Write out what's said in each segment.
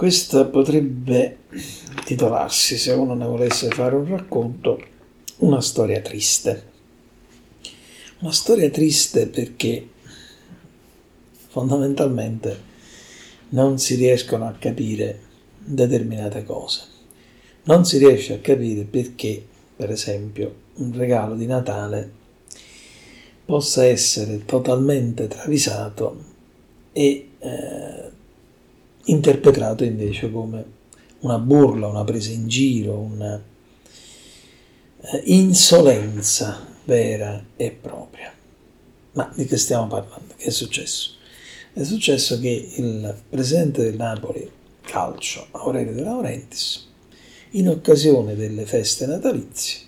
Questa potrebbe titolarsi, se uno ne volesse fare un racconto, una storia triste. Una storia triste perché fondamentalmente non si riescono a capire determinate cose. Non si riesce a capire perché, per esempio, un regalo di Natale possa essere totalmente travisato e eh, interpretato invece come una burla, una presa in giro, una eh, insolenza vera e propria. Ma di che stiamo parlando? Che è successo? È successo che il presidente del Napoli Calcio, Aurelio De Laurentiis, in occasione delle feste natalizie,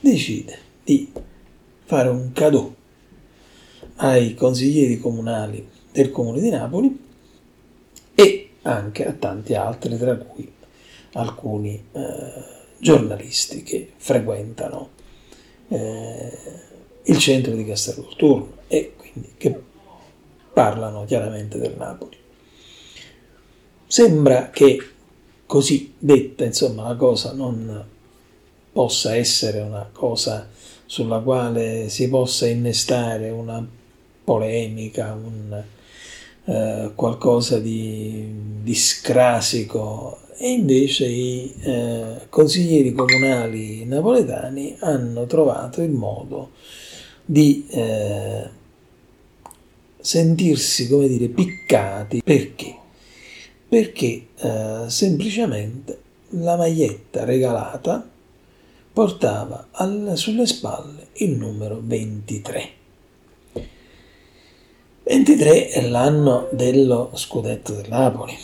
decide di fare un cadeau ai consiglieri comunali del comune di Napoli anche a tanti altri, tra cui alcuni eh, giornalisti che frequentano eh, il centro di Castelvolturno e quindi che parlano chiaramente del Napoli. Sembra che così detta, insomma, la cosa non possa essere una cosa sulla quale si possa innestare una polemica, un, eh, qualcosa di, di, scrasico e invece i eh, consiglieri comunali napoletani hanno trovato il modo di eh, sentirsi, come dire, piccati. Perché? Perché eh, semplicemente la maglietta regalata portava al, sulle spalle il numero 23. 23 è l'anno dello scudetto del Napoli.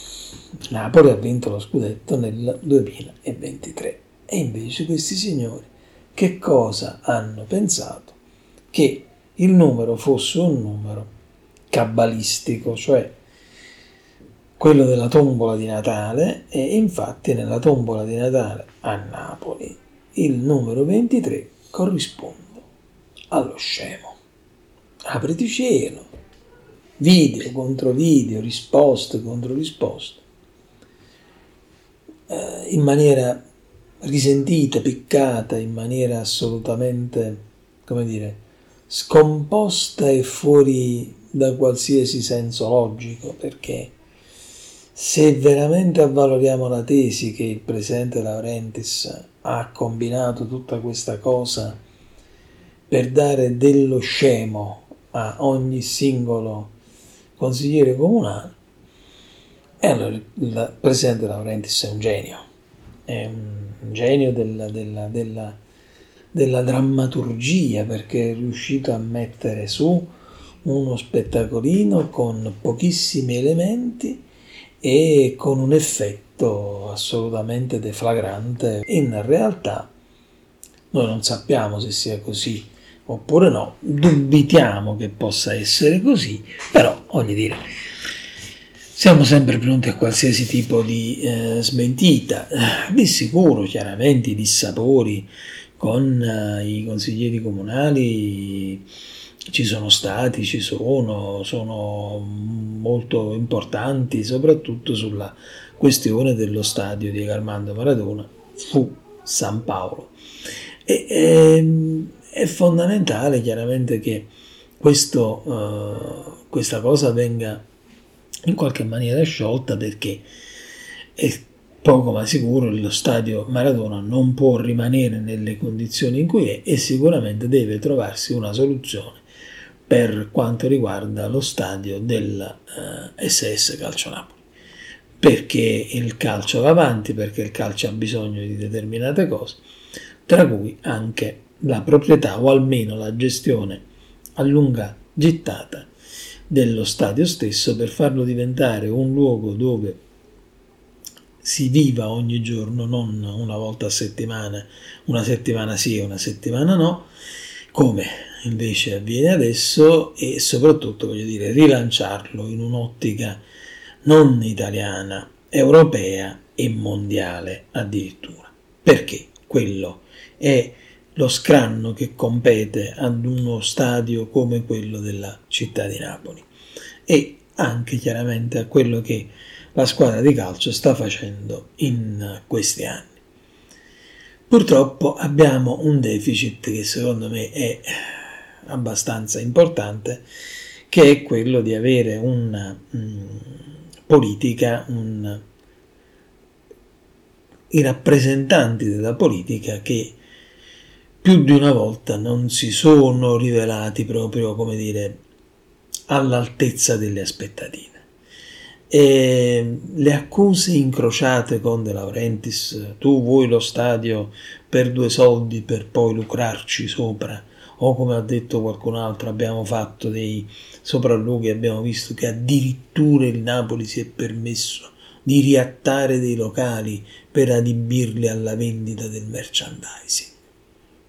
Napoli ha vinto lo scudetto nel 2023 e invece questi signori che cosa hanno pensato? Che il numero fosse un numero cabalistico, cioè quello della tombola di Natale e infatti nella tombola di Natale a Napoli il numero 23 corrisponde allo scemo. Apriti cielo, video contro video, risposte contro risposte, eh, in maniera risentita, piccata, in maniera assolutamente, come dire, scomposta e fuori da qualsiasi senso logico, perché se veramente avvaloriamo la tesi che il presidente Laurentis ha combinato tutta questa cosa per dare dello scemo a ogni singolo consigliere comunale, e allora il presidente Laurentis è un genio, è un genio della, della, della, della drammaturgia perché è riuscito a mettere su uno spettacolino con pochissimi elementi e con un effetto assolutamente deflagrante. In realtà noi non sappiamo se sia così oppure no, dubitiamo che possa essere così, però voglio dire, siamo sempre pronti a qualsiasi tipo di eh, smentita. Di sicuro, chiaramente, i dissapori con eh, i consiglieri comunali ci sono stati, ci sono, sono molto importanti, soprattutto sulla questione dello stadio di Armando Maradona, fu San Paolo. E, ehm, è fondamentale chiaramente che questo, uh, questa cosa venga in qualche maniera sciolta perché è poco ma sicuro lo stadio Maradona non può rimanere nelle condizioni in cui è e sicuramente deve trovarsi una soluzione per quanto riguarda lo stadio del uh, eh, SS Calcio Napoli. Perché il calcio va avanti, perché il calcio ha bisogno di determinate cose, tra cui anche la proprietà o almeno la gestione a lunga gittata dello stadio stesso per farlo diventare un luogo dove si viva ogni giorno, non una volta a settimana, una settimana sì e una settimana no, come invece avviene adesso e soprattutto voglio dire rilanciarlo in un'ottica non italiana, europea e mondiale addirittura. Perché quello è lo scranno che compete ad uno stadio come quello della città di Napoli e anche chiaramente a quello che la squadra di calcio sta facendo in questi anni. Purtroppo abbiamo un deficit che secondo me è abbastanza importante, che è quello di avere una mh, politica, un, i rappresentanti della politica che più di una volta non si sono rivelati proprio, come dire, all'altezza delle aspettative. E le accuse incrociate con De Laurentiis, tu vuoi lo stadio per due soldi per poi lucrarci sopra, o come ha detto qualcun altro, abbiamo fatto dei sopralluoghi, abbiamo visto che addirittura il Napoli si è permesso di riattare dei locali per adibirli alla vendita del merchandising.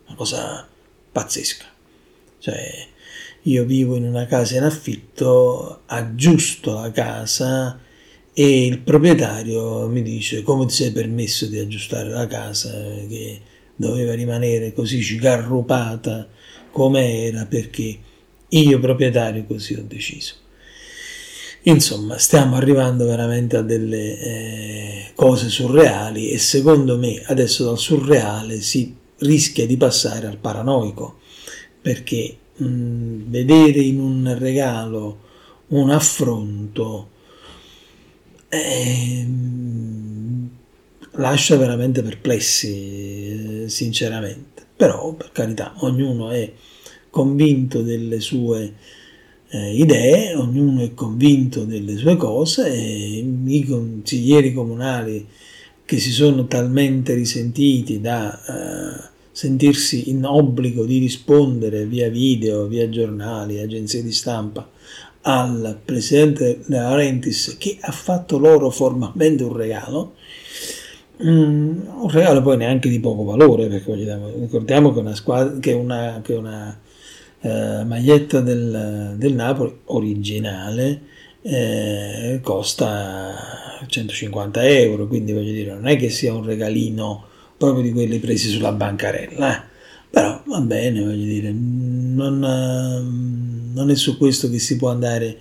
Una cosa pazzesca. Cioè, io vivo in una casa in affitto, aggiusto la casa e il proprietario mi dice come ti sei permesso di aggiustare la casa che doveva rimanere così cigarrupata come era perché io proprietario così ho deciso. Insomma, stiamo arrivando veramente a delle eh, cose surreali e secondo me adesso dal surreale si rischia di passare al paranoico perché mh, vedere in un regalo un affronto eh, lascia veramente perplessi, eh, sinceramente. Però, per carità, ognuno è convinto delle sue eh, idee, ognuno è convinto delle sue cose e i consiglieri comunali che si sono talmente risentiti da eh, sentirsi in obbligo di rispondere via video, via giornali, agenzie di stampa al presidente De Laurentiis che ha fatto loro formalmente un regalo, mm, un regalo poi neanche di poco valore, perché ricordiamo che una, squadra, che una, che una eh, maglietta del, del, Napoli originale eh, costa 150 euro, quindi voglio dire, non è che sia un regalino proprio di quelli presi sulla bancarella. Eh. Però va bene, voglio dire, non, non, è su questo che si può andare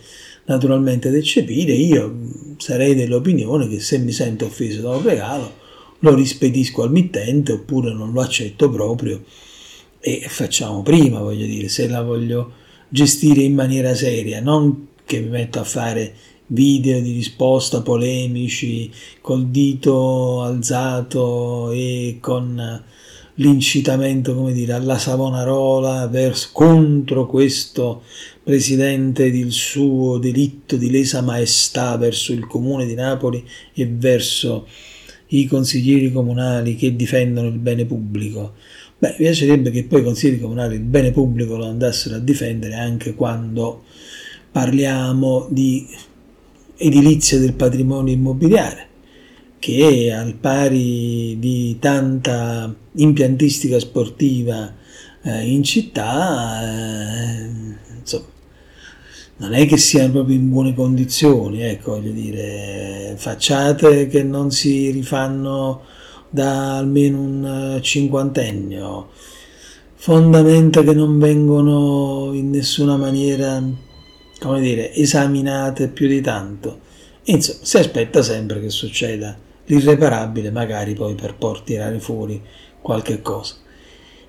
naturalmente ad eccepire. Io sarei dell'opinione che se mi sento offeso da un regalo lo rispedisco al mittente oppure non lo accetto proprio e facciamo prima, voglio dire, se la voglio gestire in maniera seria, non che mi metto a fare video di risposta polemici col dito alzato e con l'incitamento, come dire, alla Savonarola verso, contro questo presidente del suo delitto di lesa maestà verso il comune di Napoli e verso i consiglieri comunali che difendono il bene pubblico. Beh, mi piacerebbe che poi i consiglieri comunali il bene pubblico lo andassero a difendere anche quando parliamo di edilizia del patrimonio immobiliare, che al pari di tanta impiantistica sportiva eh, in città, eh, insomma, non è che siano proprio in buone condizioni, ecco, voglio dire, facciate che non si rifanno da almeno un cinquantennio, fondamenta che non vengono in nessuna maniera come dire, esaminate più di tanto. Insomma, si aspetta sempre che succeda l'irreparabile, magari poi per poi tirare fuori qualche cosa.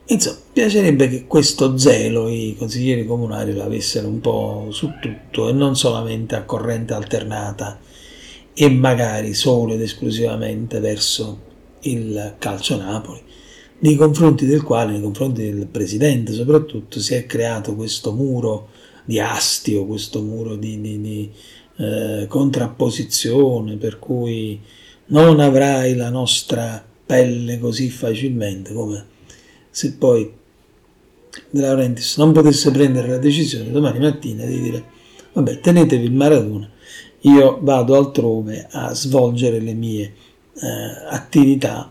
Insomma, piacerebbe che questo zelo i consiglieri comunali lo avessero un po' su tutto e non solamente a corrente alternata e magari solo ed esclusivamente verso il calcio Napoli, nei confronti del quale, nei confronti del presidente soprattutto, si è creato questo muro di astio, questo muro di, di, di eh, contrapposizione per cui non avrai la nostra pelle così facilmente come se poi De Laurentiis non potesse prendere la decisione domani mattina di dire vabbè tenetevi il Maradona io vado altrove a svolgere le mie eh, attività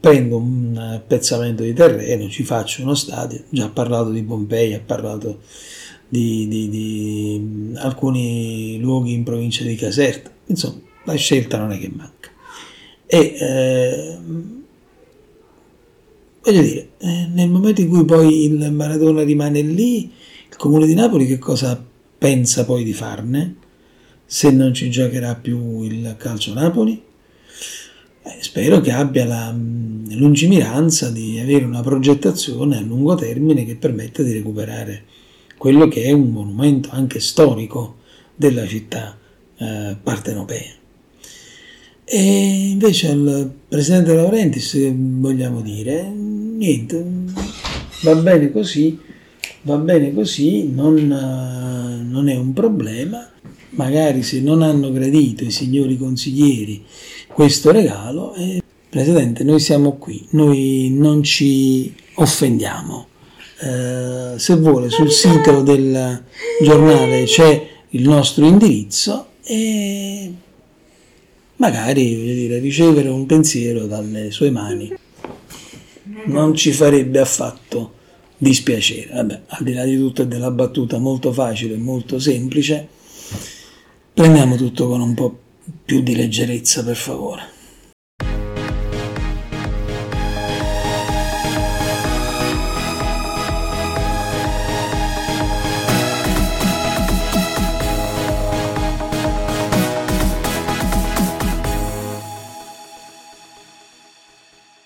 prendo un pezzamento di terreno ci faccio uno stadio. Già ha parlato di Pompei ha parlato di, di, di alcuni luoghi in provincia di Caserta. Insomma, la scelta non è che manca. E eh, voglio dire, eh, nel momento in cui poi il Maradona rimane lì, il comune di Napoli che cosa pensa poi di farne? se non ci giocherà più il calcio Napoli? Eh, spero che abbia la lungimiranza di avere una progettazione a lungo termine che permetta di recuperare quello che è un monumento anche storico della città eh, partenopea. E invece al presidente Laurentiis vogliamo dire niente, va bene così, va bene così, non, non è un problema. Magari se non hanno gradito i signori consiglieri questo regalo, eh, Presidente, noi siamo qui, noi non ci offendiamo. Eh, se vuole sul sito del giornale c'è il nostro indirizzo e magari dire, ricevere un pensiero dalle sue mani non ci farebbe affatto dispiacere. Vabbè, al di là di tutto è della battuta molto facile e molto semplice, prendiamo tutto con un po' più di leggerezza per favore.